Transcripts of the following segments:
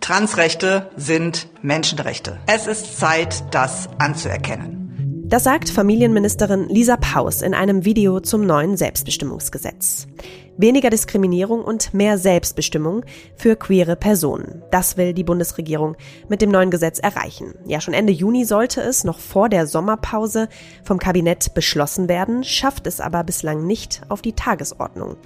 Transrechte sind Menschenrechte. Es ist Zeit, das anzuerkennen. Das sagt Familienministerin Lisa Paus in einem Video zum neuen Selbstbestimmungsgesetz. Weniger Diskriminierung und mehr Selbstbestimmung für queere Personen. Das will die Bundesregierung mit dem neuen Gesetz erreichen. Ja, schon Ende Juni sollte es noch vor der Sommerpause vom Kabinett beschlossen werden, schafft es aber bislang nicht auf die Tagesordnung.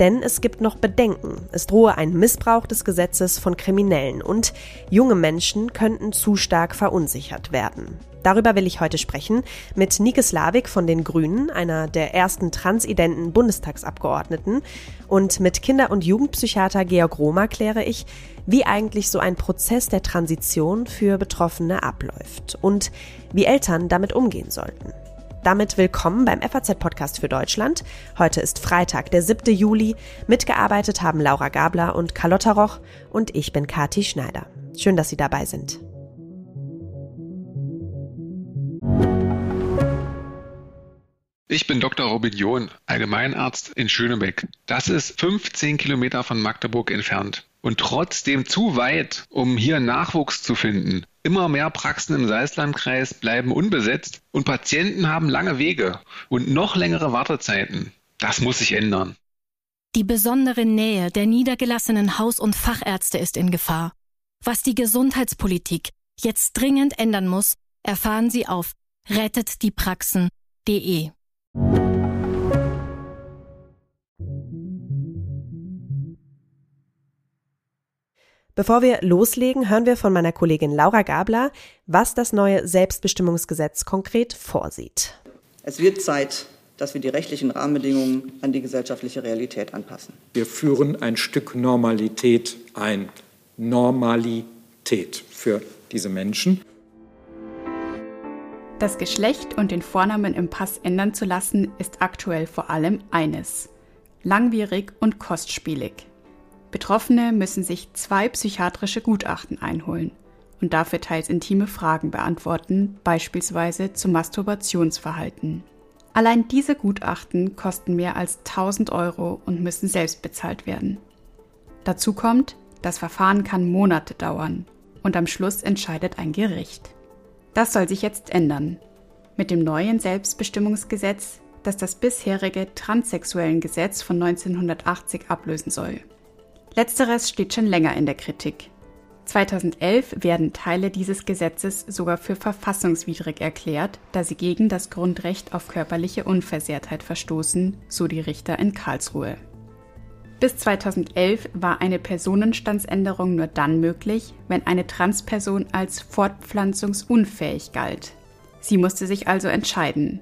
Denn es gibt noch Bedenken. Es drohe ein Missbrauch des Gesetzes von Kriminellen und junge Menschen könnten zu stark verunsichert werden. Darüber will ich heute sprechen mit Nike Slavik von den Grünen, einer der ersten transidenten Bundestagsabgeordneten. Und mit Kinder- und Jugendpsychiater Georg Roma kläre ich, wie eigentlich so ein Prozess der Transition für Betroffene abläuft und wie Eltern damit umgehen sollten. Damit willkommen beim FAZ-Podcast für Deutschland. Heute ist Freitag, der 7. Juli. Mitgearbeitet haben Laura Gabler und Carlotta Roch und ich bin Kati Schneider. Schön, dass Sie dabei sind. Ich bin Dr. Robin John, Allgemeinarzt in Schönebeck. Das ist 15 Kilometer von Magdeburg entfernt und trotzdem zu weit, um hier Nachwuchs zu finden. Immer mehr Praxen im Salzlandkreis bleiben unbesetzt und Patienten haben lange Wege und noch längere Wartezeiten. Das muss sich ändern. Die besondere Nähe der niedergelassenen Haus- und Fachärzte ist in Gefahr. Was die Gesundheitspolitik jetzt dringend ändern muss, erfahren Sie auf rettetdiepraxen.de. Bevor wir loslegen, hören wir von meiner Kollegin Laura Gabler, was das neue Selbstbestimmungsgesetz konkret vorsieht. Es wird Zeit, dass wir die rechtlichen Rahmenbedingungen an die gesellschaftliche Realität anpassen. Wir führen ein Stück Normalität ein. Normalität für diese Menschen. Das Geschlecht und den Vornamen im Pass ändern zu lassen, ist aktuell vor allem eines. Langwierig und kostspielig. Betroffene müssen sich zwei psychiatrische Gutachten einholen und dafür teils intime Fragen beantworten, beispielsweise zum Masturbationsverhalten. Allein diese Gutachten kosten mehr als 1000 Euro und müssen selbst bezahlt werden. Dazu kommt, das Verfahren kann Monate dauern und am Schluss entscheidet ein Gericht. Das soll sich jetzt ändern. Mit dem neuen Selbstbestimmungsgesetz, das das bisherige transsexuellen Gesetz von 1980 ablösen soll. Letzteres steht schon länger in der Kritik. 2011 werden Teile dieses Gesetzes sogar für verfassungswidrig erklärt, da sie gegen das Grundrecht auf körperliche Unversehrtheit verstoßen, so die Richter in Karlsruhe. Bis 2011 war eine Personenstandsänderung nur dann möglich, wenn eine Transperson als fortpflanzungsunfähig galt. Sie musste sich also entscheiden.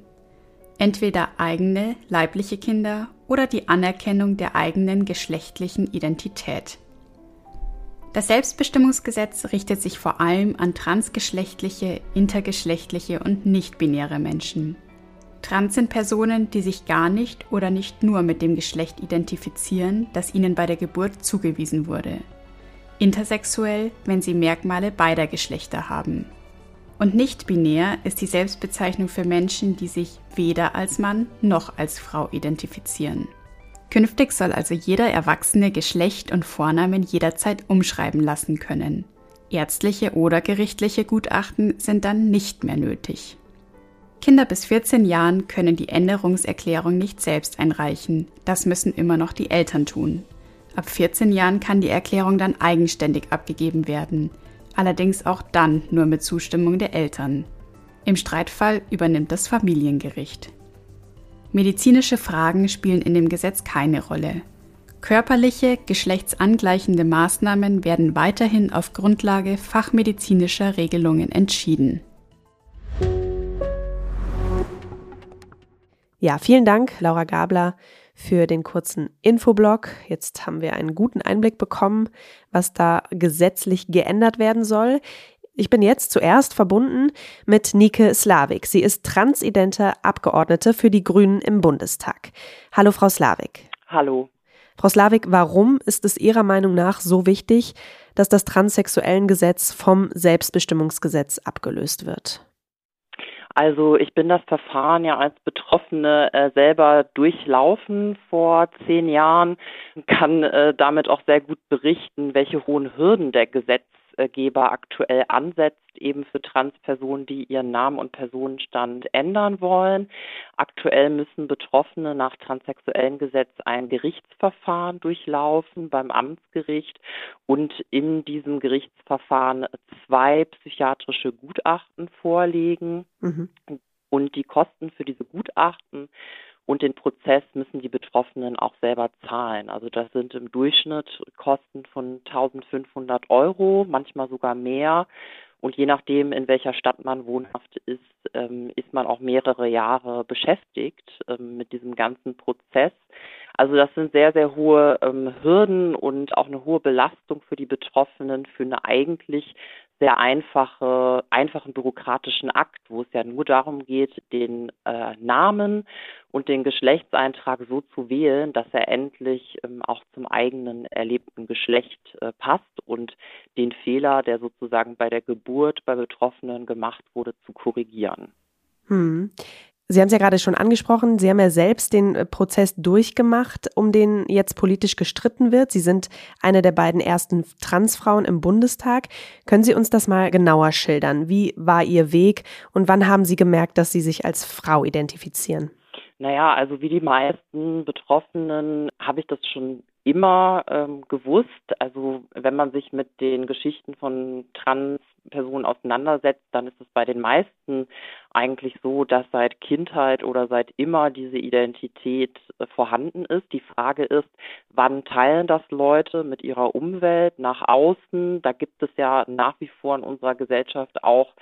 Entweder eigene leibliche Kinder oder die Anerkennung der eigenen geschlechtlichen Identität. Das Selbstbestimmungsgesetz richtet sich vor allem an transgeschlechtliche, intergeschlechtliche und nicht-binäre Menschen. Trans sind Personen, die sich gar nicht oder nicht nur mit dem Geschlecht identifizieren, das ihnen bei der Geburt zugewiesen wurde. Intersexuell, wenn sie Merkmale beider Geschlechter haben. Und nicht binär ist die Selbstbezeichnung für Menschen, die sich weder als Mann noch als Frau identifizieren. Künftig soll also jeder Erwachsene Geschlecht und Vornamen jederzeit umschreiben lassen können. Ärztliche oder gerichtliche Gutachten sind dann nicht mehr nötig. Kinder bis 14 Jahren können die Änderungserklärung nicht selbst einreichen, das müssen immer noch die Eltern tun. Ab 14 Jahren kann die Erklärung dann eigenständig abgegeben werden allerdings auch dann nur mit Zustimmung der Eltern. Im Streitfall übernimmt das Familiengericht. Medizinische Fragen spielen in dem Gesetz keine Rolle. Körperliche, geschlechtsangleichende Maßnahmen werden weiterhin auf Grundlage fachmedizinischer Regelungen entschieden. Ja, vielen Dank, Laura Gabler, für den kurzen Infoblog. Jetzt haben wir einen guten Einblick bekommen, was da gesetzlich geändert werden soll. Ich bin jetzt zuerst verbunden mit Nike Slavik. Sie ist transidente Abgeordnete für die Grünen im Bundestag. Hallo, Frau Slavik. Hallo. Frau Slavik, warum ist es Ihrer Meinung nach so wichtig, dass das transsexuellen Gesetz vom Selbstbestimmungsgesetz abgelöst wird? Also ich bin das Verfahren ja als Betroffene äh, selber durchlaufen vor zehn Jahren, kann äh, damit auch sehr gut berichten, welche hohen Hürden der Gesetzgeber aktuell ansetzt, eben für Transpersonen, die ihren Namen und Personenstand ändern wollen. Aktuell müssen Betroffene nach transsexuellen Gesetz ein Gerichtsverfahren durchlaufen beim Amtsgericht und in diesem Gerichtsverfahren zwei psychiatrische Gutachten vorlegen. Mhm. Und die Kosten für diese Gutachten und den Prozess müssen die Betroffenen auch selber zahlen. Also das sind im Durchschnitt Kosten von 1500 Euro, manchmal sogar mehr. Und je nachdem, in welcher Stadt man wohnhaft ist, ähm, ist man auch mehrere Jahre beschäftigt ähm, mit diesem ganzen Prozess. Also das sind sehr, sehr hohe ähm, Hürden und auch eine hohe Belastung für die Betroffenen für eine eigentlich sehr einfache, einfachen bürokratischen Akt, wo es ja nur darum geht, den äh, Namen und den Geschlechtseintrag so zu wählen, dass er endlich ähm, auch zum eigenen erlebten Geschlecht äh, passt und den Fehler, der sozusagen bei der Geburt bei Betroffenen gemacht wurde, zu korrigieren. Hm. Sie haben es ja gerade schon angesprochen, Sie haben ja selbst den äh, Prozess durchgemacht, um den jetzt politisch gestritten wird. Sie sind eine der beiden ersten Transfrauen im Bundestag. Können Sie uns das mal genauer schildern? Wie war Ihr Weg und wann haben Sie gemerkt, dass Sie sich als Frau identifizieren? Naja, also wie die meisten Betroffenen habe ich das schon immer ähm, gewusst. Also wenn man sich mit den Geschichten von Transpersonen auseinandersetzt, dann ist es bei den meisten eigentlich so, dass seit Kindheit oder seit immer diese Identität äh, vorhanden ist. Die Frage ist, wann teilen das Leute mit ihrer Umwelt nach außen? Da gibt es ja nach wie vor in unserer Gesellschaft auch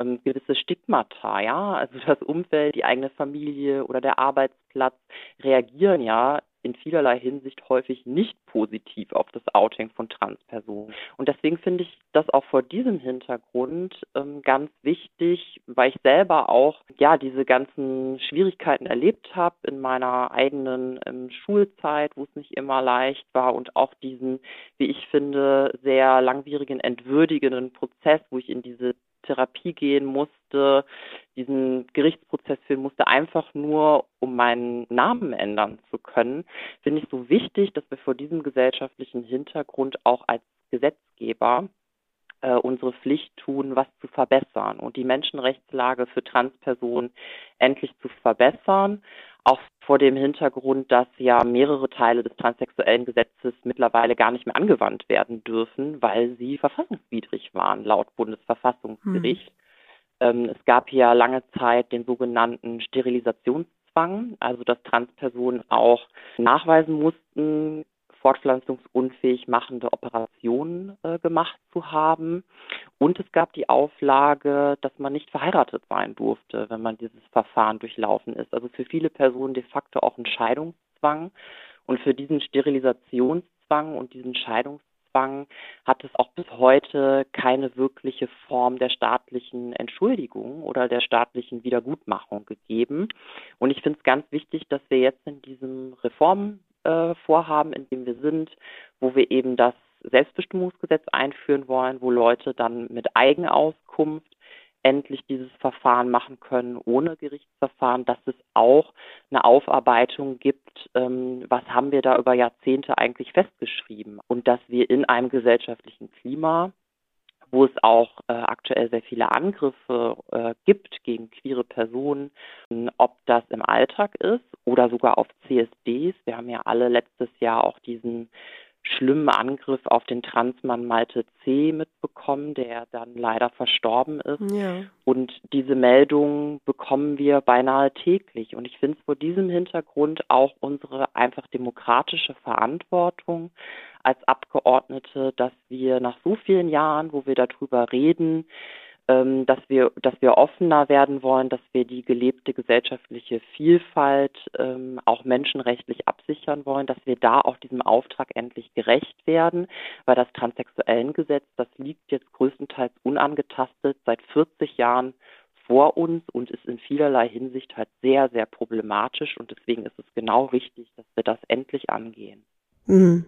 ähm, gewisse Stigmata, ja. Also das Umfeld, die eigene Familie oder der Arbeitsplatz reagieren ja in vielerlei Hinsicht häufig nicht positiv auf das Outing von Transpersonen. Und deswegen finde ich das auch vor diesem Hintergrund ähm, ganz wichtig, weil ich selber auch ja diese ganzen Schwierigkeiten erlebt habe in meiner eigenen ähm, Schulzeit, wo es nicht immer leicht war und auch diesen, wie ich finde, sehr langwierigen, entwürdigenden Prozess, wo ich in diese Therapie gehen musste, diesen Gerichtsprozess führen musste, einfach nur um meinen Namen ändern zu können, finde ich so wichtig, dass wir vor diesem gesellschaftlichen Hintergrund auch als Gesetzgeber äh, unsere Pflicht tun, was zu verbessern und die Menschenrechtslage für Transpersonen endlich zu verbessern. Auch vor dem Hintergrund, dass ja mehrere Teile des transsexuellen Gesetzes mittlerweile gar nicht mehr angewandt werden dürfen, weil sie verfassungswidrig waren, laut Bundesverfassungsgericht. Hm. Ähm, es gab ja lange Zeit den sogenannten Sterilisationszwang, also dass Transpersonen auch nachweisen mussten, fortpflanzungsunfähig machende Operationen äh, gemacht zu haben. Und es gab die Auflage, dass man nicht verheiratet sein durfte, wenn man dieses Verfahren durchlaufen ist. Also für viele Personen de facto auch ein Scheidungszwang. Und für diesen Sterilisationszwang und diesen Scheidungszwang hat es auch bis heute keine wirkliche Form der staatlichen Entschuldigung oder der staatlichen Wiedergutmachung gegeben. Und ich finde es ganz wichtig, dass wir jetzt in diesem Reform äh, Vorhaben, in dem wir sind, wo wir eben das Selbstbestimmungsgesetz einführen wollen, wo Leute dann mit Eigenauskunft endlich dieses Verfahren machen können ohne Gerichtsverfahren, dass es auch eine Aufarbeitung gibt, ähm, was haben wir da über Jahrzehnte eigentlich festgeschrieben? Und dass wir in einem gesellschaftlichen Klima wo es auch äh, aktuell sehr viele Angriffe äh, gibt gegen queere Personen, ob das im Alltag ist oder sogar auf CSDs. Wir haben ja alle letztes Jahr auch diesen schlimmen Angriff auf den Transmann Malte C. mitbekommen, der dann leider verstorben ist. Ja. Und diese Meldungen bekommen wir beinahe täglich. Und ich finde es vor diesem Hintergrund auch unsere einfach demokratische Verantwortung als Abgeordnete, dass wir nach so vielen Jahren, wo wir darüber reden, dass wir, dass wir offener werden wollen, dass wir die gelebte gesellschaftliche Vielfalt ähm, auch menschenrechtlich absichern wollen, dass wir da auch diesem Auftrag endlich gerecht werden, weil das Transsexuellengesetz, das liegt jetzt größtenteils unangetastet seit 40 Jahren vor uns und ist in vielerlei Hinsicht halt sehr, sehr problematisch und deswegen ist es genau richtig, dass wir das endlich angehen. Mhm.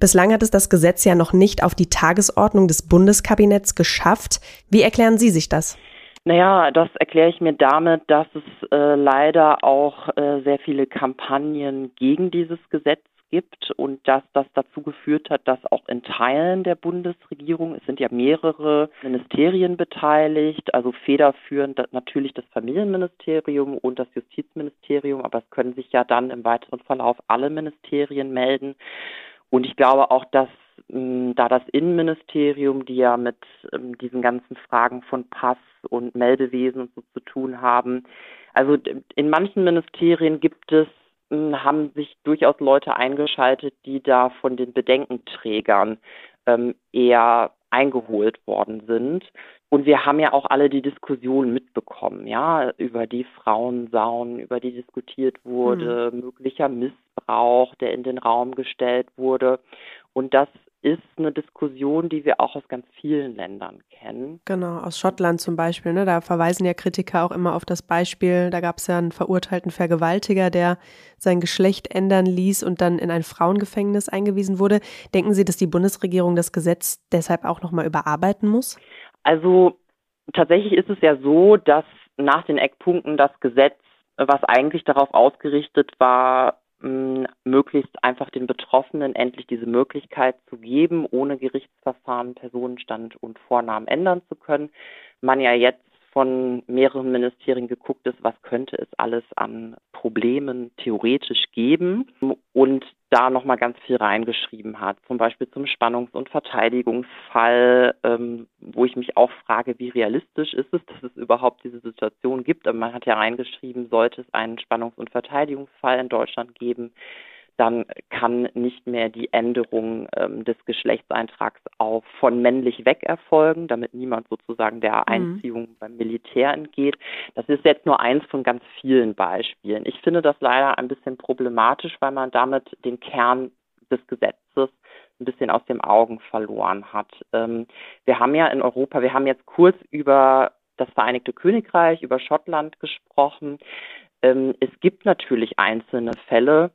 Bislang hat es das Gesetz ja noch nicht auf die Tagesordnung des Bundeskabinetts geschafft. Wie erklären Sie sich das? Naja, das erkläre ich mir damit, dass es äh, leider auch äh, sehr viele Kampagnen gegen dieses Gesetz gibt und dass das dazu geführt hat, dass auch in Teilen der Bundesregierung, es sind ja mehrere Ministerien beteiligt, also federführend natürlich das Familienministerium und das Justizministerium, aber es können sich ja dann im weiteren Verlauf alle Ministerien melden. Und ich glaube auch, dass ähm, da das Innenministerium, die ja mit ähm, diesen ganzen Fragen von Pass und Meldewesen und so zu tun haben, also in manchen Ministerien gibt es hm, haben sich durchaus Leute eingeschaltet, die da von den Bedenkenträgern ähm, eher eingeholt worden sind. Und wir haben ja auch alle die Diskussion mitbekommen, ja, über die Frauensauen, über die diskutiert wurde, hm. möglicher Missbrauch, der in den Raum gestellt wurde. Und das ist eine Diskussion, die wir auch aus ganz vielen Ländern kennen. Genau, aus Schottland zum Beispiel. Ne? Da verweisen ja Kritiker auch immer auf das Beispiel. Da gab es ja einen verurteilten Vergewaltiger, der sein Geschlecht ändern ließ und dann in ein Frauengefängnis eingewiesen wurde. Denken Sie, dass die Bundesregierung das Gesetz deshalb auch nochmal überarbeiten muss? Also tatsächlich ist es ja so, dass nach den Eckpunkten das Gesetz, was eigentlich darauf ausgerichtet war, möglichst einfach den Betroffenen endlich diese Möglichkeit zu geben, ohne Gerichtsverfahren Personenstand und Vornamen ändern zu können. Man ja jetzt von mehreren Ministerien geguckt ist, was könnte es alles an Problemen theoretisch geben und da nochmal ganz viel reingeschrieben hat, zum Beispiel zum Spannungs- und Verteidigungsfall, ähm, wo ich mich auch frage, wie realistisch ist es, dass es überhaupt diese Situation gibt. Aber man hat ja reingeschrieben, sollte es einen Spannungs- und Verteidigungsfall in Deutschland geben, dann kann nicht mehr die Änderung ähm, des Geschlechtseintrags auf von männlich weg erfolgen, damit niemand sozusagen der mhm. Einziehung mhm. beim Militär entgeht. Das ist jetzt nur eins von ganz vielen Beispielen. Ich finde das leider ein bisschen problematisch, weil man damit den Kern des Gesetzes ein bisschen aus den Augen verloren hat. Ähm, wir haben ja in Europa, wir haben jetzt kurz über das Vereinigte Königreich, über Schottland gesprochen. Ähm, es gibt natürlich einzelne Fälle,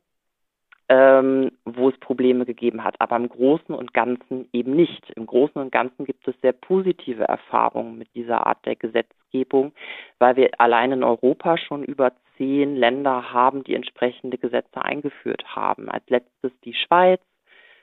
ähm, wo es Probleme gegeben hat, aber im Großen und Ganzen eben nicht. Im Großen und Ganzen gibt es sehr positive Erfahrungen mit dieser Art der Gesetzgebung, weil wir allein in Europa schon über zehn Länder haben, die entsprechende Gesetze eingeführt haben. Als letztes die Schweiz,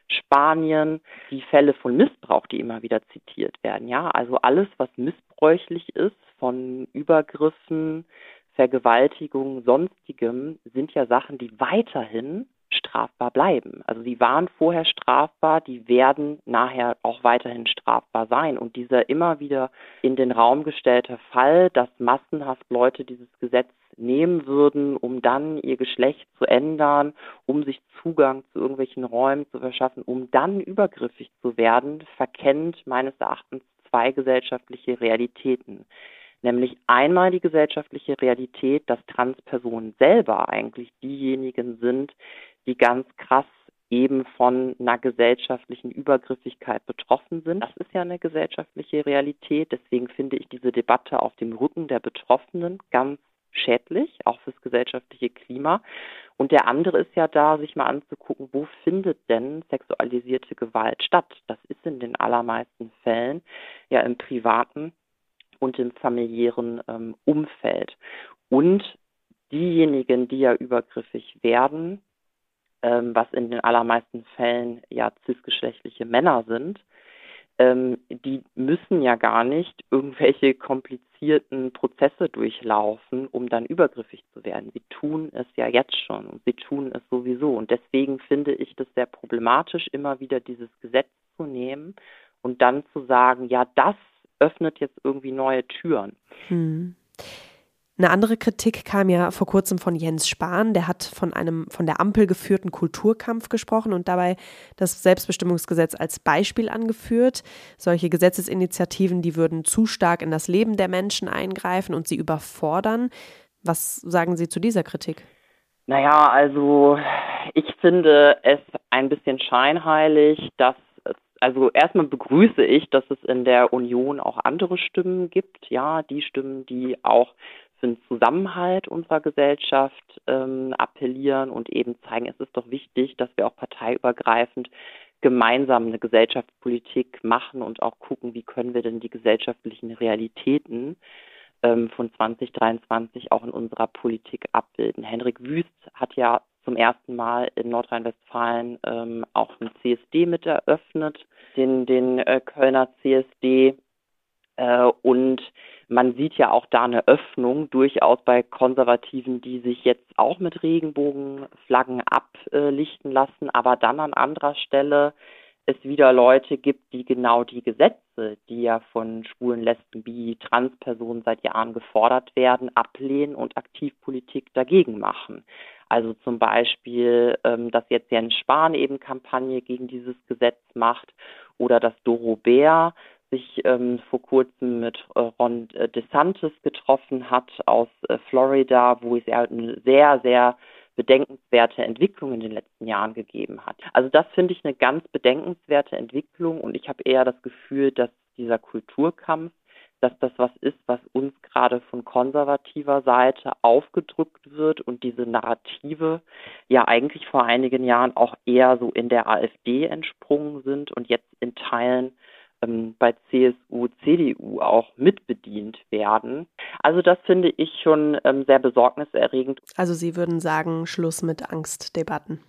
Spanien, die Fälle von Missbrauch, die immer wieder zitiert werden. Ja, also alles, was missbräuchlich ist, von Übergriffen, Vergewaltigung, sonstigem, sind ja Sachen, die weiterhin strafbar bleiben. Also sie waren vorher strafbar, die werden nachher auch weiterhin strafbar sein. Und dieser immer wieder in den Raum gestellte Fall, dass massenhaft Leute dieses Gesetz nehmen würden, um dann ihr Geschlecht zu ändern, um sich Zugang zu irgendwelchen Räumen zu verschaffen, um dann übergriffig zu werden, verkennt meines Erachtens zwei gesellschaftliche Realitäten nämlich einmal die gesellschaftliche Realität, dass Transpersonen selber eigentlich diejenigen sind, die ganz krass eben von einer gesellschaftlichen Übergriffigkeit betroffen sind. Das ist ja eine gesellschaftliche Realität. Deswegen finde ich diese Debatte auf dem Rücken der Betroffenen ganz schädlich, auch fürs gesellschaftliche Klima. Und der andere ist ja da, sich mal anzugucken, wo findet denn sexualisierte Gewalt statt? Das ist in den allermeisten Fällen ja im privaten und im familiären ähm, Umfeld. Und diejenigen, die ja übergriffig werden, ähm, was in den allermeisten Fällen ja cisgeschlechtliche Männer sind, ähm, die müssen ja gar nicht irgendwelche komplizierten Prozesse durchlaufen, um dann übergriffig zu werden. Sie tun es ja jetzt schon und sie tun es sowieso. Und deswegen finde ich das sehr problematisch, immer wieder dieses Gesetz zu nehmen und dann zu sagen, ja, das öffnet jetzt irgendwie neue Türen. Hm. Eine andere Kritik kam ja vor kurzem von Jens Spahn. Der hat von einem von der Ampel geführten Kulturkampf gesprochen und dabei das Selbstbestimmungsgesetz als Beispiel angeführt. Solche Gesetzesinitiativen, die würden zu stark in das Leben der Menschen eingreifen und sie überfordern. Was sagen Sie zu dieser Kritik? Naja, also ich finde es ein bisschen scheinheilig, dass also erstmal begrüße ich, dass es in der Union auch andere Stimmen gibt, ja, die Stimmen, die auch für den Zusammenhalt unserer Gesellschaft ähm, appellieren und eben zeigen, es ist doch wichtig, dass wir auch parteiübergreifend gemeinsam eine Gesellschaftspolitik machen und auch gucken, wie können wir denn die gesellschaftlichen Realitäten ähm, von 2023 auch in unserer Politik abbilden. Henrik Wüst hat ja zum ersten Mal in Nordrhein-Westfalen ähm, auch einen CSD mit eröffnet, den, den äh, Kölner CSD. Äh, und man sieht ja auch da eine Öffnung durchaus bei Konservativen, die sich jetzt auch mit Regenbogenflaggen ablichten lassen, aber dann an anderer Stelle es wieder Leute gibt, die genau die Gesetze, die ja von schwulen, Lesben, Bi, Transpersonen seit Jahren gefordert werden, ablehnen und Aktivpolitik dagegen machen. Also zum Beispiel, ähm, dass jetzt Jens Spahn eben Kampagne gegen dieses Gesetz macht oder dass Doro Bär sich ähm, vor kurzem mit äh, Ron DeSantis getroffen hat aus äh, Florida, wo es ja eine sehr, sehr bedenkenswerte Entwicklung in den letzten Jahren gegeben hat. Also das finde ich eine ganz bedenkenswerte Entwicklung und ich habe eher das Gefühl, dass dieser Kulturkampf, dass das was ist, was uns gerade von konservativer Seite aufgedrückt wird und diese Narrative ja eigentlich vor einigen Jahren auch eher so in der AfD entsprungen sind und jetzt in Teilen ähm, bei CSU, CDU auch mitbedient werden. Also das finde ich schon ähm, sehr besorgniserregend. Also Sie würden sagen, Schluss mit Angstdebatten.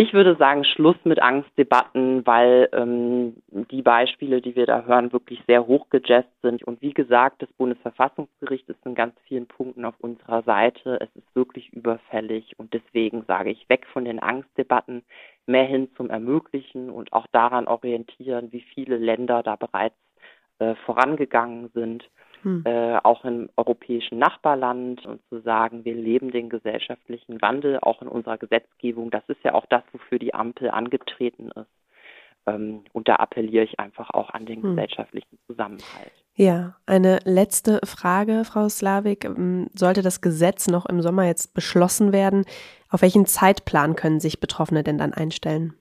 Ich würde sagen, Schluss mit Angstdebatten, weil ähm, die Beispiele, die wir da hören, wirklich sehr hochgejazzt sind. Und wie gesagt, das Bundesverfassungsgericht ist in ganz vielen Punkten auf unserer Seite. Es ist wirklich überfällig. Und deswegen sage ich, weg von den Angstdebatten, mehr hin zum Ermöglichen und auch daran orientieren, wie viele Länder da bereits äh, vorangegangen sind hm. äh, auch im europäischen Nachbarland und zu sagen, wir leben den gesellschaftlichen Wandel auch in unserer Gesetzgebung. Das ist ja auch das, wofür die Ampel angetreten ist. Ähm, und da appelliere ich einfach auch an den hm. gesellschaftlichen Zusammenhalt. Ja, eine letzte Frage, Frau Slavik. Ähm, sollte das Gesetz noch im Sommer jetzt beschlossen werden, auf welchen Zeitplan können sich Betroffene denn dann einstellen?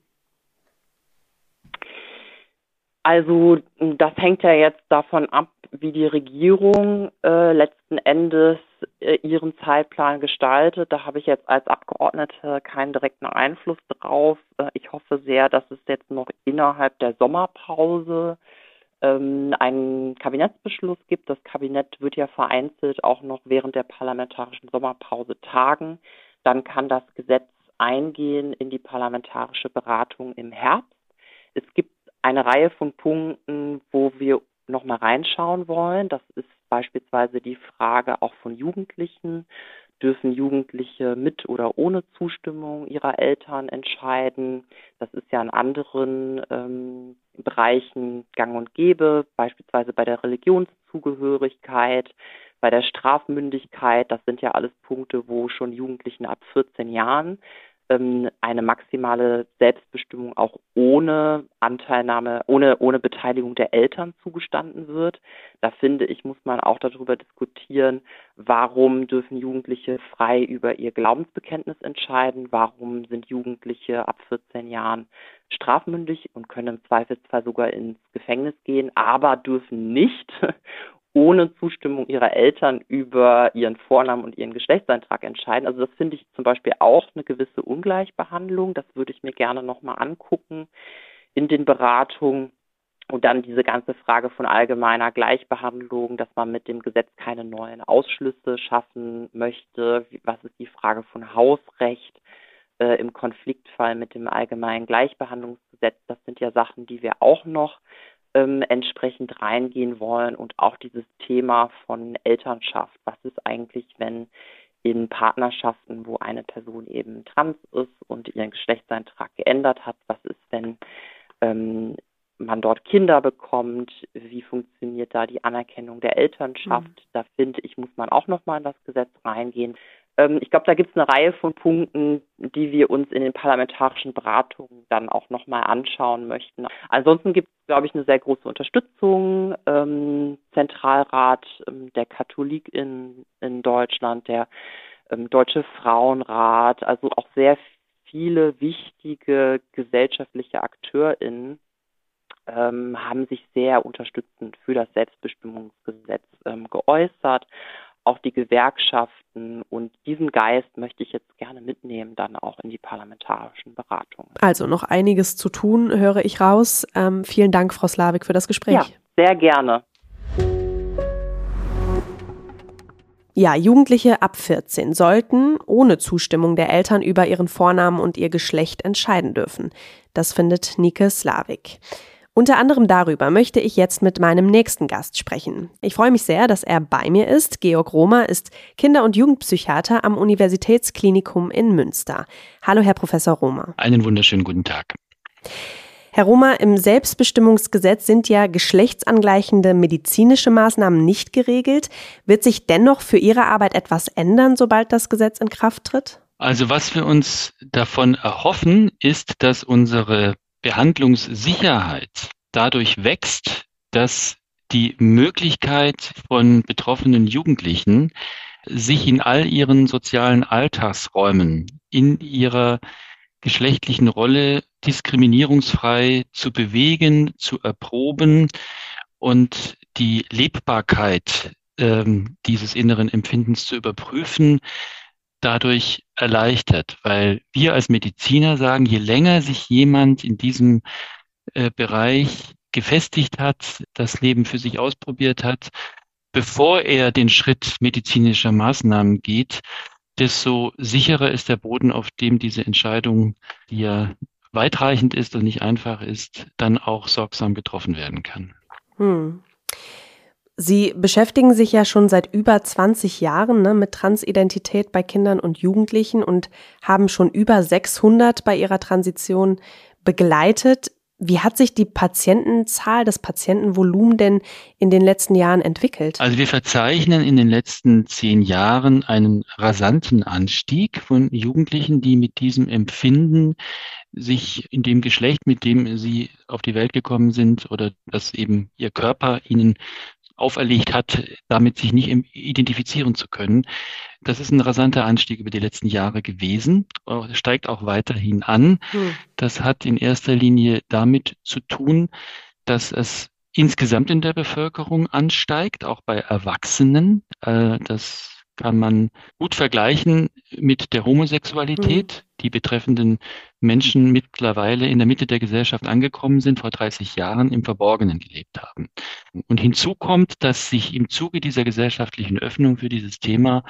Also das hängt ja jetzt davon ab, wie die Regierung äh, letzten Endes äh, ihren Zeitplan gestaltet. Da habe ich jetzt als Abgeordnete keinen direkten Einfluss drauf. Äh, ich hoffe sehr, dass es jetzt noch innerhalb der Sommerpause ähm, einen Kabinettsbeschluss gibt. Das Kabinett wird ja vereinzelt auch noch während der parlamentarischen Sommerpause tagen. Dann kann das Gesetz eingehen in die parlamentarische Beratung im Herbst. Es gibt eine Reihe von Punkten, wo wir nochmal reinschauen wollen. Das ist beispielsweise die Frage auch von Jugendlichen. Dürfen Jugendliche mit oder ohne Zustimmung ihrer Eltern entscheiden? Das ist ja in anderen ähm, Bereichen gang und gäbe, beispielsweise bei der Religionszugehörigkeit, bei der Strafmündigkeit. Das sind ja alles Punkte, wo schon Jugendlichen ab 14 Jahren ähm, eine maximale Selbstbestimmung auch ohne Anteilnahme, ohne, ohne Beteiligung der Eltern zugestanden wird. Da finde ich, muss man auch darüber diskutieren, warum dürfen Jugendliche frei über ihr Glaubensbekenntnis entscheiden, warum sind Jugendliche ab 14 Jahren strafmündig und können im Zweifelsfall sogar ins Gefängnis gehen, aber dürfen nicht ohne Zustimmung ihrer Eltern über ihren Vornamen und ihren Geschlechtseintrag entscheiden. Also das finde ich zum Beispiel auch eine gewisse Ungleichbehandlung. Das würde ich mir gerne nochmal angucken in den Beratungen. Und dann diese ganze Frage von allgemeiner Gleichbehandlung, dass man mit dem Gesetz keine neuen Ausschlüsse schaffen möchte. Was ist die Frage von Hausrecht äh, im Konfliktfall mit dem allgemeinen Gleichbehandlungsgesetz? Das sind ja Sachen, die wir auch noch ähm, entsprechend reingehen wollen und auch dieses Thema von Elternschaft. Was ist eigentlich, wenn in Partnerschaften, wo eine Person eben trans ist und ihren Geschlechtseintrag geändert hat, was ist, wenn ähm, man dort Kinder bekommt, wie funktioniert da die Anerkennung der Elternschaft? Mhm. Da finde ich, muss man auch nochmal in das Gesetz reingehen. Ähm, ich glaube, da gibt es eine Reihe von Punkten, die wir uns in den parlamentarischen Beratungen dann auch nochmal anschauen möchten. Ansonsten gibt es, glaube ich, eine sehr große Unterstützung. Ähm, Zentralrat ähm, der Katholik in, in Deutschland, der ähm, Deutsche Frauenrat, also auch sehr viele wichtige gesellschaftliche AkteurInnen ähm, haben sich sehr unterstützend für das Selbstbestimmungsgesetz ähm, geäußert auch die Gewerkschaften und diesen Geist möchte ich jetzt gerne mitnehmen, dann auch in die parlamentarischen Beratungen. Also noch einiges zu tun, höre ich raus. Ähm, vielen Dank, Frau Slavik, für das Gespräch. Ja, sehr gerne. Ja, Jugendliche ab 14 sollten ohne Zustimmung der Eltern über ihren Vornamen und ihr Geschlecht entscheiden dürfen. Das findet Nike Slavik. Unter anderem darüber möchte ich jetzt mit meinem nächsten Gast sprechen. Ich freue mich sehr, dass er bei mir ist. Georg Romer ist Kinder- und Jugendpsychiater am Universitätsklinikum in Münster. Hallo, Herr Professor Romer. Einen wunderschönen guten Tag. Herr Romer, im Selbstbestimmungsgesetz sind ja geschlechtsangleichende medizinische Maßnahmen nicht geregelt. Wird sich dennoch für Ihre Arbeit etwas ändern, sobald das Gesetz in Kraft tritt? Also was wir uns davon erhoffen, ist, dass unsere Behandlungssicherheit dadurch wächst, dass die Möglichkeit von betroffenen Jugendlichen, sich in all ihren sozialen Alltagsräumen, in ihrer geschlechtlichen Rolle diskriminierungsfrei zu bewegen, zu erproben und die Lebbarkeit ähm, dieses inneren Empfindens zu überprüfen, dadurch erleichtert, weil wir als Mediziner sagen, je länger sich jemand in diesem äh, Bereich gefestigt hat, das Leben für sich ausprobiert hat, bevor er den Schritt medizinischer Maßnahmen geht, desto sicherer ist der Boden, auf dem diese Entscheidung, die ja weitreichend ist und nicht einfach ist, dann auch sorgsam getroffen werden kann. Hm. Sie beschäftigen sich ja schon seit über 20 Jahren ne, mit Transidentität bei Kindern und Jugendlichen und haben schon über 600 bei ihrer Transition begleitet. Wie hat sich die Patientenzahl, das Patientenvolumen denn in den letzten Jahren entwickelt? Also wir verzeichnen in den letzten zehn Jahren einen rasanten Anstieg von Jugendlichen, die mit diesem Empfinden sich in dem Geschlecht, mit dem sie auf die Welt gekommen sind oder das eben ihr Körper ihnen auferlegt hat, damit sich nicht identifizieren zu können. Das ist ein rasanter Anstieg über die letzten Jahre gewesen, steigt auch weiterhin an. Hm. Das hat in erster Linie damit zu tun, dass es insgesamt in der Bevölkerung ansteigt, auch bei Erwachsenen. Äh, das kann man gut vergleichen mit der Homosexualität. Mhm. Die betreffenden Menschen mittlerweile in der Mitte der Gesellschaft angekommen sind, vor 30 Jahren im Verborgenen gelebt haben. Und hinzu kommt, dass sich im Zuge dieser gesellschaftlichen Öffnung für dieses Thema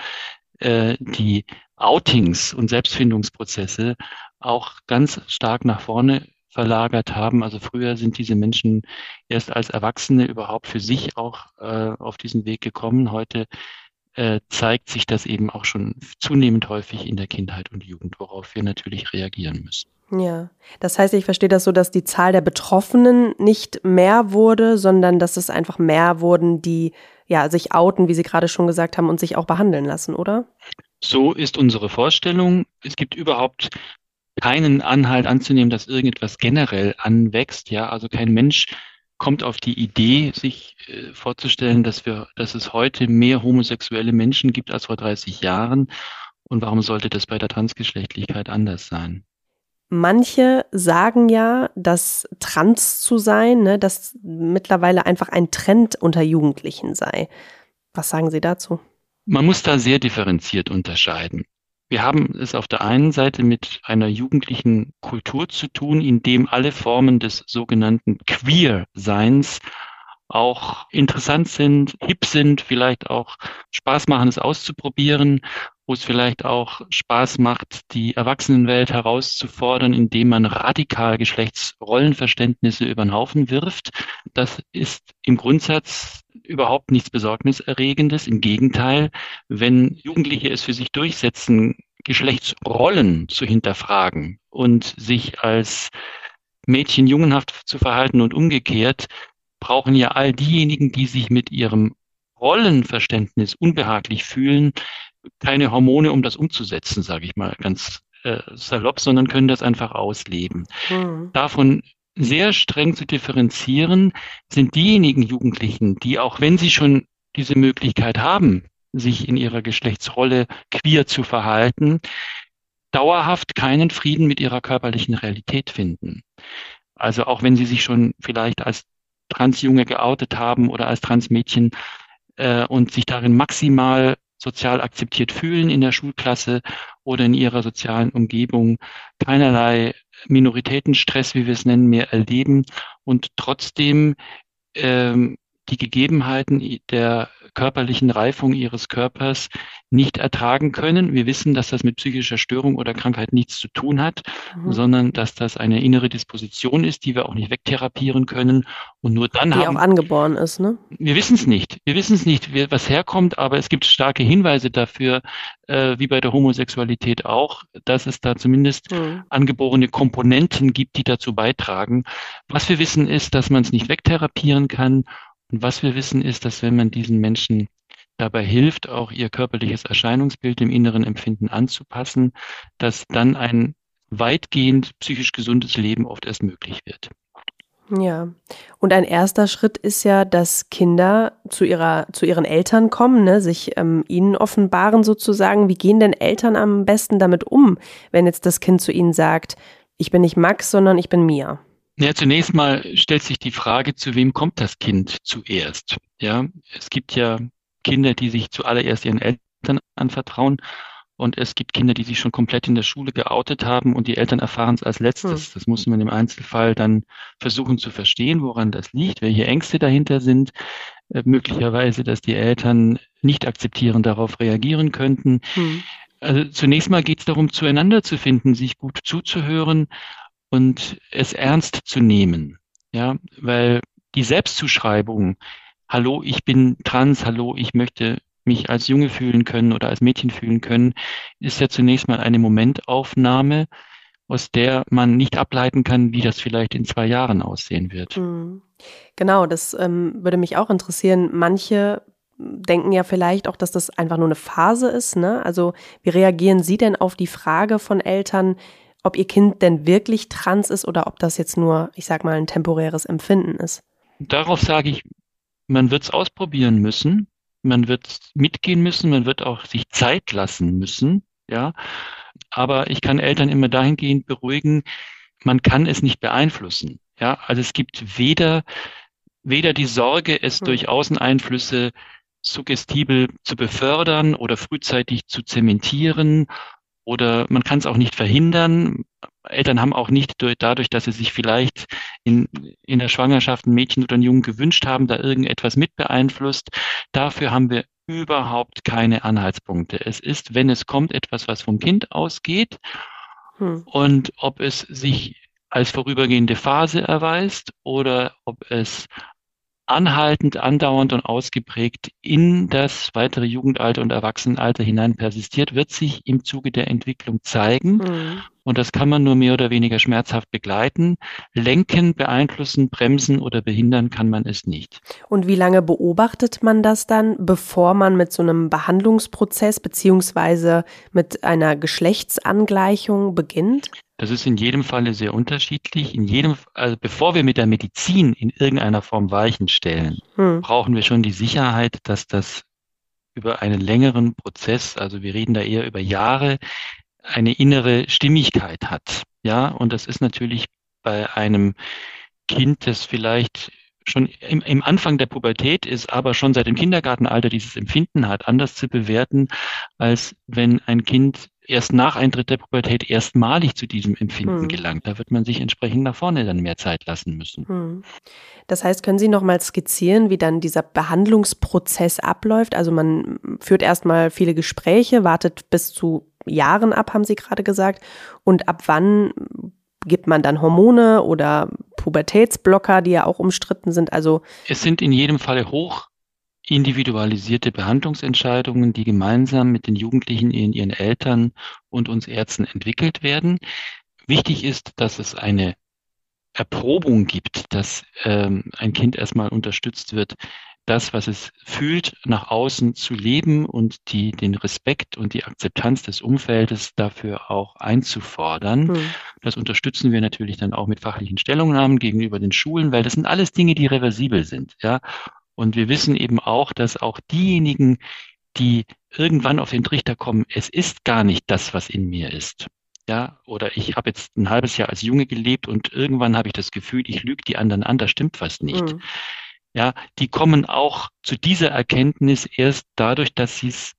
äh, die Outings und Selbstfindungsprozesse auch ganz stark nach vorne verlagert haben. Also früher sind diese Menschen erst als Erwachsene überhaupt für sich auch äh, auf diesen Weg gekommen. Heute äh, zeigt sich das eben auch schon zunehmend häufig in der Kindheit und Jugend, worauf wir natürlich reagieren müssen. Ja, das heißt, ich verstehe das so, dass die Zahl der Betroffenen nicht mehr wurde, sondern dass es einfach mehr wurden, die ja sich outen, wie Sie gerade schon gesagt haben, und sich auch behandeln lassen, oder? So ist unsere Vorstellung. Es gibt überhaupt keinen Anhalt anzunehmen, dass irgendetwas generell anwächst. Ja, also kein Mensch kommt auf die Idee, sich äh, vorzustellen, dass wir, dass es heute mehr homosexuelle Menschen gibt als vor 30 Jahren. Und warum sollte das bei der Transgeschlechtlichkeit anders sein? Manche sagen ja, dass trans zu sein, ne, dass mittlerweile einfach ein Trend unter Jugendlichen sei. Was sagen Sie dazu? Man muss da sehr differenziert unterscheiden. Wir haben es auf der einen Seite mit einer jugendlichen Kultur zu tun, in dem alle Formen des sogenannten Queer-Seins auch interessant sind, hip sind, vielleicht auch Spaß machen, es auszuprobieren, wo es vielleicht auch Spaß macht, die Erwachsenenwelt herauszufordern, indem man radikal Geschlechtsrollenverständnisse über den Haufen wirft. Das ist im Grundsatz überhaupt nichts Besorgniserregendes. Im Gegenteil, wenn Jugendliche es für sich durchsetzen, Geschlechtsrollen zu hinterfragen und sich als Mädchen jungenhaft zu verhalten und umgekehrt, brauchen ja all diejenigen, die sich mit ihrem Rollenverständnis unbehaglich fühlen, keine Hormone, um das umzusetzen, sage ich mal ganz äh, salopp, sondern können das einfach ausleben. Mhm. Davon sehr streng zu differenzieren sind diejenigen Jugendlichen, die auch wenn sie schon diese Möglichkeit haben, sich in ihrer Geschlechtsrolle queer zu verhalten, dauerhaft keinen Frieden mit ihrer körperlichen Realität finden. Also auch wenn sie sich schon vielleicht als Transjunge geoutet haben oder als Transmädchen äh, und sich darin maximal sozial akzeptiert fühlen in der Schulklasse oder in ihrer sozialen Umgebung, keinerlei Minoritätenstress, wie wir es nennen, mehr erleben. Und trotzdem ähm, die Gegebenheiten der körperlichen Reifung ihres Körpers nicht ertragen können. Wir wissen, dass das mit psychischer Störung oder Krankheit nichts zu tun hat, mhm. sondern dass das eine innere Disposition ist, die wir auch nicht wegtherapieren können. Und nur dann die haben. auch angeboren ist, ne? Wir wissen es nicht. Wir wissen es nicht, was herkommt, aber es gibt starke Hinweise dafür, äh, wie bei der Homosexualität auch, dass es da zumindest mhm. angeborene Komponenten gibt, die dazu beitragen. Was wir wissen ist, dass man es nicht wegtherapieren kann und was wir wissen ist, dass wenn man diesen Menschen dabei hilft, auch ihr körperliches Erscheinungsbild dem inneren Empfinden anzupassen, dass dann ein weitgehend psychisch gesundes Leben oft erst möglich wird. Ja, und ein erster Schritt ist ja, dass Kinder zu ihrer zu ihren Eltern kommen, ne, sich ähm, ihnen offenbaren sozusagen. Wie gehen denn Eltern am besten damit um, wenn jetzt das Kind zu ihnen sagt, ich bin nicht Max, sondern ich bin Mia? Ja, zunächst mal stellt sich die Frage, zu wem kommt das Kind zuerst? Ja, es gibt ja Kinder, die sich zuallererst ihren Eltern anvertrauen und es gibt Kinder, die sich schon komplett in der Schule geoutet haben und die Eltern erfahren es als letztes. Hm. Das muss man im Einzelfall dann versuchen zu verstehen, woran das liegt, welche Ängste dahinter sind. Äh, möglicherweise, dass die Eltern nicht akzeptieren, darauf reagieren könnten. Hm. Also zunächst mal geht es darum, zueinander zu finden, sich gut zuzuhören und es ernst zu nehmen. Ja, weil die Selbstzuschreibung, hallo, ich bin trans, hallo, ich möchte mich als Junge fühlen können oder als Mädchen fühlen können, ist ja zunächst mal eine Momentaufnahme, aus der man nicht ableiten kann, wie das vielleicht in zwei Jahren aussehen wird. Hm. Genau, das ähm, würde mich auch interessieren. Manche denken ja vielleicht auch, dass das einfach nur eine Phase ist. Ne? Also wie reagieren Sie denn auf die Frage von Eltern, ob ihr Kind denn wirklich trans ist oder ob das jetzt nur, ich sag mal, ein temporäres Empfinden ist. Darauf sage ich, man wird es ausprobieren müssen, man wird mitgehen müssen, man wird auch sich Zeit lassen müssen, ja. Aber ich kann Eltern immer dahingehend beruhigen, man kann es nicht beeinflussen, ja. Also es gibt weder, weder die Sorge, es hm. durch Außeneinflüsse suggestibel zu befördern oder frühzeitig zu zementieren oder man kann es auch nicht verhindern. Eltern haben auch nicht durch, dadurch, dass sie sich vielleicht in, in der Schwangerschaft ein Mädchen oder einen Jungen gewünscht haben, da irgendetwas mit beeinflusst. Dafür haben wir überhaupt keine Anhaltspunkte. Es ist, wenn es kommt, etwas, was vom Kind ausgeht. Hm. Und ob es sich als vorübergehende Phase erweist oder ob es anhaltend, andauernd und ausgeprägt in das weitere Jugendalter und Erwachsenenalter hinein persistiert, wird sich im Zuge der Entwicklung zeigen. Mhm. Und das kann man nur mehr oder weniger schmerzhaft begleiten. Lenken, beeinflussen, bremsen oder behindern kann man es nicht. Und wie lange beobachtet man das dann, bevor man mit so einem Behandlungsprozess beziehungsweise mit einer Geschlechtsangleichung beginnt? Das ist in jedem Falle sehr unterschiedlich. In jedem, also bevor wir mit der Medizin in irgendeiner Form Weichen stellen, hm. brauchen wir schon die Sicherheit, dass das über einen längeren Prozess, also wir reden da eher über Jahre, eine innere Stimmigkeit hat. Ja, und das ist natürlich bei einem Kind, das vielleicht schon im, im, Anfang der Pubertät ist, aber schon seit dem Kindergartenalter dieses Empfinden hat, anders zu bewerten, als wenn ein Kind erst nach Eintritt der Pubertät erstmalig zu diesem Empfinden hm. gelangt. Da wird man sich entsprechend nach vorne dann mehr Zeit lassen müssen. Hm. Das heißt, können Sie noch mal skizzieren, wie dann dieser Behandlungsprozess abläuft? Also man führt erstmal viele Gespräche, wartet bis zu Jahren ab, haben Sie gerade gesagt. Und ab wann gibt man dann Hormone oder Pubertätsblocker, die ja auch umstritten sind? Also es sind in jedem Falle hoch individualisierte Behandlungsentscheidungen, die gemeinsam mit den Jugendlichen, ihren Eltern und uns Ärzten entwickelt werden. Wichtig ist, dass es eine Erprobung gibt, dass ähm, ein Kind erstmal unterstützt wird, das, was es fühlt, nach außen zu leben und die, den Respekt und die Akzeptanz des Umfeldes dafür auch einzufordern. Mhm. Das unterstützen wir natürlich dann auch mit fachlichen Stellungnahmen gegenüber den Schulen, weil das sind alles Dinge, die reversibel sind, ja. Und wir wissen eben auch, dass auch diejenigen, die irgendwann auf den Trichter kommen, es ist gar nicht das, was in mir ist. Ja, oder ich habe jetzt ein halbes Jahr als Junge gelebt und irgendwann habe ich das Gefühl, ich lüge die anderen an, da stimmt was nicht. Mhm. Ja, die kommen auch zu dieser Erkenntnis erst dadurch, dass sie es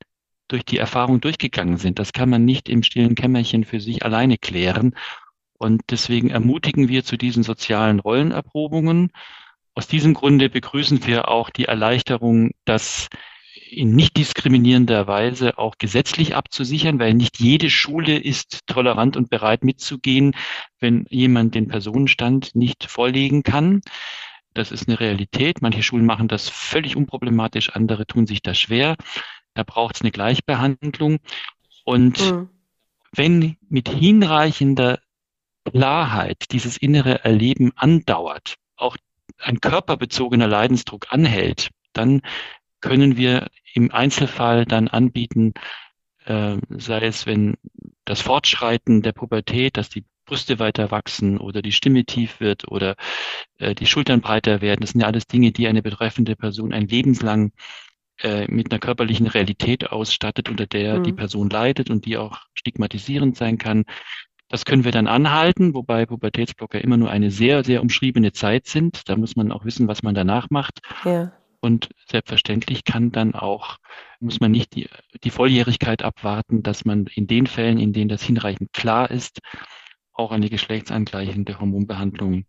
durch die Erfahrung durchgegangen sind. Das kann man nicht im stillen Kämmerchen für sich alleine klären. Und deswegen ermutigen wir zu diesen sozialen Rollenerprobungen aus diesem Grunde begrüßen wir auch die Erleichterung, dass in nicht diskriminierender Weise auch gesetzlich abzusichern, weil nicht jede Schule ist tolerant und bereit mitzugehen, wenn jemand den Personenstand nicht vorlegen kann. Das ist eine Realität. Manche Schulen machen das völlig unproblematisch, andere tun sich da schwer. Da braucht es eine Gleichbehandlung. Und mhm. wenn mit hinreichender Klarheit dieses innere Erleben andauert, ein körperbezogener Leidensdruck anhält, dann können wir im Einzelfall dann anbieten, äh, sei es wenn das Fortschreiten der Pubertät, dass die Brüste weiter wachsen oder die Stimme tief wird oder äh, die Schultern breiter werden. Das sind ja alles Dinge, die eine betreffende Person ein lebenslang äh, mit einer körperlichen Realität ausstattet, unter der mhm. die Person leidet und die auch stigmatisierend sein kann. Das können wir dann anhalten, wobei Pubertätsblocker immer nur eine sehr, sehr umschriebene Zeit sind. Da muss man auch wissen, was man danach macht. Ja. Und selbstverständlich kann dann auch, muss man nicht die, die Volljährigkeit abwarten, dass man in den Fällen, in denen das hinreichend klar ist, auch eine geschlechtsangleichende Hormonbehandlung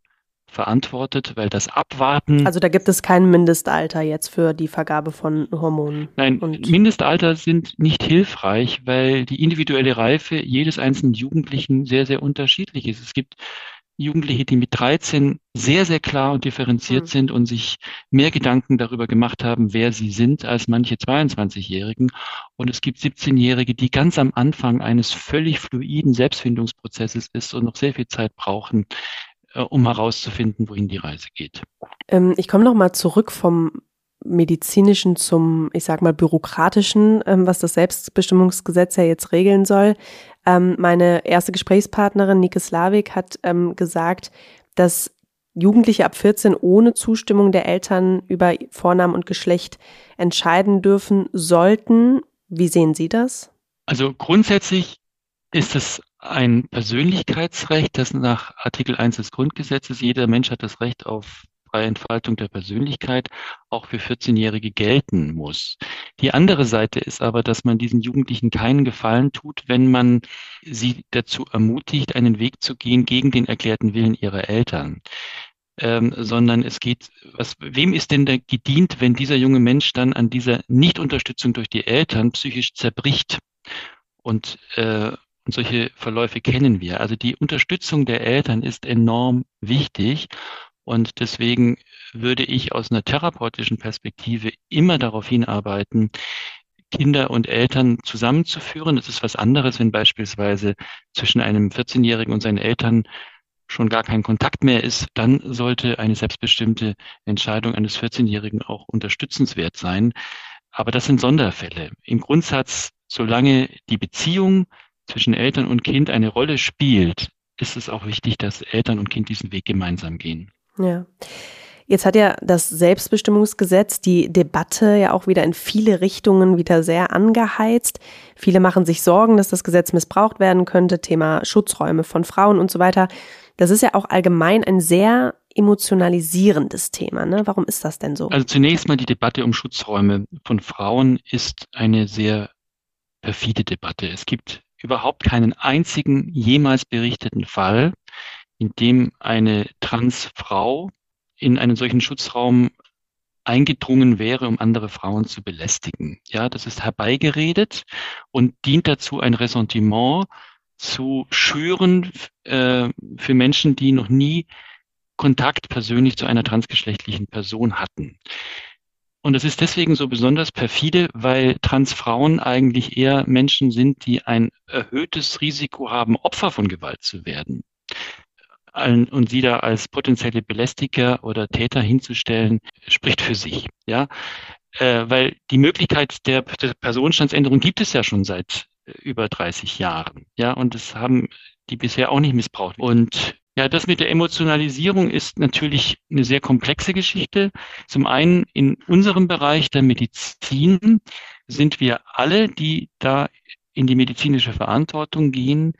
verantwortet, weil das Abwarten. Also da gibt es kein Mindestalter jetzt für die Vergabe von Hormonen. Nein, Mindestalter sind nicht hilfreich, weil die individuelle Reife jedes einzelnen Jugendlichen sehr, sehr unterschiedlich ist. Es gibt Jugendliche, die mit 13 sehr, sehr klar und differenziert mhm. sind und sich mehr Gedanken darüber gemacht haben, wer sie sind, als manche 22-Jährigen. Und es gibt 17-Jährige, die ganz am Anfang eines völlig fluiden Selbstfindungsprozesses ist und noch sehr viel Zeit brauchen, um herauszufinden, wohin die Reise geht. Ähm, ich komme noch mal zurück vom medizinischen zum, ich sag mal, bürokratischen, ähm, was das Selbstbestimmungsgesetz ja jetzt regeln soll. Ähm, meine erste Gesprächspartnerin, Nike Slavik, hat ähm, gesagt, dass Jugendliche ab 14 ohne Zustimmung der Eltern über Vornamen und Geschlecht entscheiden dürfen sollten. Wie sehen Sie das? Also grundsätzlich ist es ein Persönlichkeitsrecht, das nach Artikel 1 des Grundgesetzes, jeder Mensch hat das Recht auf freie Entfaltung der Persönlichkeit auch für 14-Jährige gelten muss. Die andere Seite ist aber, dass man diesen Jugendlichen keinen Gefallen tut, wenn man sie dazu ermutigt, einen Weg zu gehen gegen den erklärten Willen ihrer Eltern. Ähm, sondern es geht, was, wem ist denn da gedient, wenn dieser junge Mensch dann an dieser Nichtunterstützung durch die Eltern psychisch zerbricht? Und, äh, und solche Verläufe kennen wir. Also die Unterstützung der Eltern ist enorm wichtig. Und deswegen würde ich aus einer therapeutischen Perspektive immer darauf hinarbeiten, Kinder und Eltern zusammenzuführen. Das ist was anderes, wenn beispielsweise zwischen einem 14-Jährigen und seinen Eltern schon gar kein Kontakt mehr ist, dann sollte eine selbstbestimmte Entscheidung eines 14-Jährigen auch unterstützenswert sein. Aber das sind Sonderfälle. Im Grundsatz, solange die Beziehung zwischen Eltern und Kind eine Rolle spielt, ist es auch wichtig, dass Eltern und Kind diesen Weg gemeinsam gehen. Ja. Jetzt hat ja das Selbstbestimmungsgesetz die Debatte ja auch wieder in viele Richtungen wieder sehr angeheizt. Viele machen sich Sorgen, dass das Gesetz missbraucht werden könnte, Thema Schutzräume von Frauen und so weiter. Das ist ja auch allgemein ein sehr emotionalisierendes Thema. Ne? Warum ist das denn so? Also zunächst mal die Debatte um Schutzräume von Frauen ist eine sehr perfide Debatte. Es gibt überhaupt keinen einzigen jemals berichteten Fall, in dem eine Transfrau in einen solchen Schutzraum eingedrungen wäre, um andere Frauen zu belästigen. Ja, das ist herbeigeredet und dient dazu, ein Ressentiment zu schüren äh, für Menschen, die noch nie Kontakt persönlich zu einer transgeschlechtlichen Person hatten. Und es ist deswegen so besonders perfide, weil Transfrauen eigentlich eher Menschen sind, die ein erhöhtes Risiko haben, Opfer von Gewalt zu werden und sie da als potenzielle Belästiger oder Täter hinzustellen, spricht für sich. Ja, äh, weil die Möglichkeit der, der Personenstandsänderung gibt es ja schon seit äh, über 30 Jahren. Ja, und das haben die bisher auch nicht missbraucht. Und ja, das mit der Emotionalisierung ist natürlich eine sehr komplexe Geschichte. Zum einen in unserem Bereich der Medizin sind wir alle, die da in die medizinische Verantwortung gehen,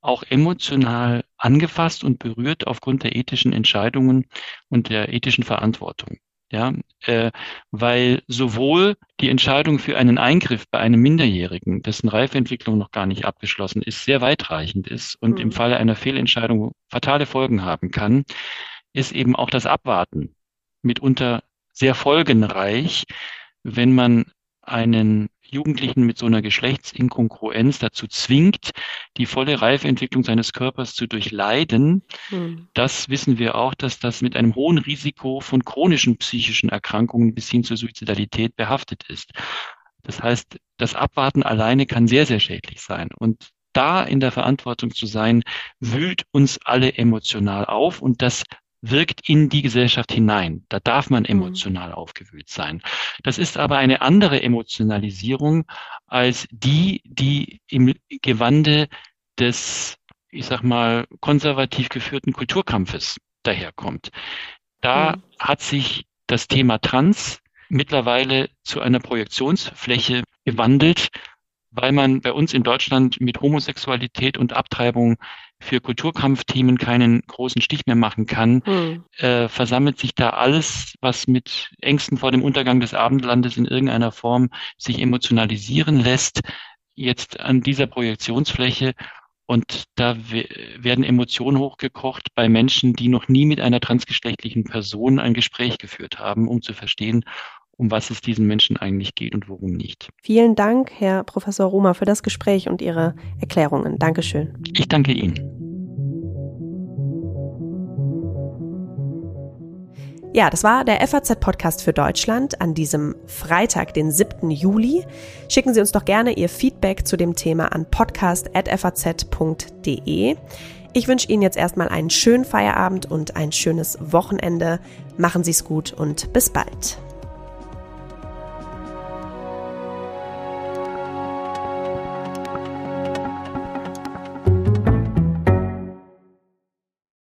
auch emotional angefasst und berührt aufgrund der ethischen Entscheidungen und der ethischen Verantwortung. Ja, äh, weil sowohl die Entscheidung für einen Eingriff bei einem Minderjährigen, dessen Reifeentwicklung noch gar nicht abgeschlossen ist, sehr weitreichend ist und mhm. im Falle einer Fehlentscheidung fatale Folgen haben kann, ist eben auch das Abwarten mitunter sehr folgenreich, wenn man einen Jugendlichen mit so einer Geschlechtsinkongruenz dazu zwingt, die volle Reifeentwicklung seines Körpers zu durchleiden. Mhm. Das wissen wir auch, dass das mit einem hohen Risiko von chronischen psychischen Erkrankungen bis hin zur Suizidalität behaftet ist. Das heißt, das Abwarten alleine kann sehr, sehr schädlich sein. Und da in der Verantwortung zu sein, wühlt uns alle emotional auf und das wirkt in die Gesellschaft hinein. Da darf man mhm. emotional mhm. aufgewühlt sein. Das ist aber eine andere Emotionalisierung als die, die im Gewande des, ich sag mal, konservativ geführten Kulturkampfes daherkommt. Da mhm. hat sich das Thema Trans mittlerweile zu einer Projektionsfläche gewandelt, weil man bei uns in Deutschland mit Homosexualität und Abtreibung für Kulturkampfthemen keinen großen Stich mehr machen kann, hm. äh, versammelt sich da alles, was mit Ängsten vor dem Untergang des Abendlandes in irgendeiner Form sich emotionalisieren lässt, jetzt an dieser Projektionsfläche. Und da werden Emotionen hochgekocht bei Menschen, die noch nie mit einer transgeschlechtlichen Person ein Gespräch geführt haben, um zu verstehen, um was es diesen Menschen eigentlich geht und worum nicht. Vielen Dank, Herr Professor Roma, für das Gespräch und Ihre Erklärungen. Dankeschön. Ich danke Ihnen. Ja, das war der FAZ-Podcast für Deutschland an diesem Freitag, den 7. Juli. Schicken Sie uns doch gerne Ihr Feedback zu dem Thema an podcast.faz.de. Ich wünsche Ihnen jetzt erstmal einen schönen Feierabend und ein schönes Wochenende. Machen Sie es gut und bis bald.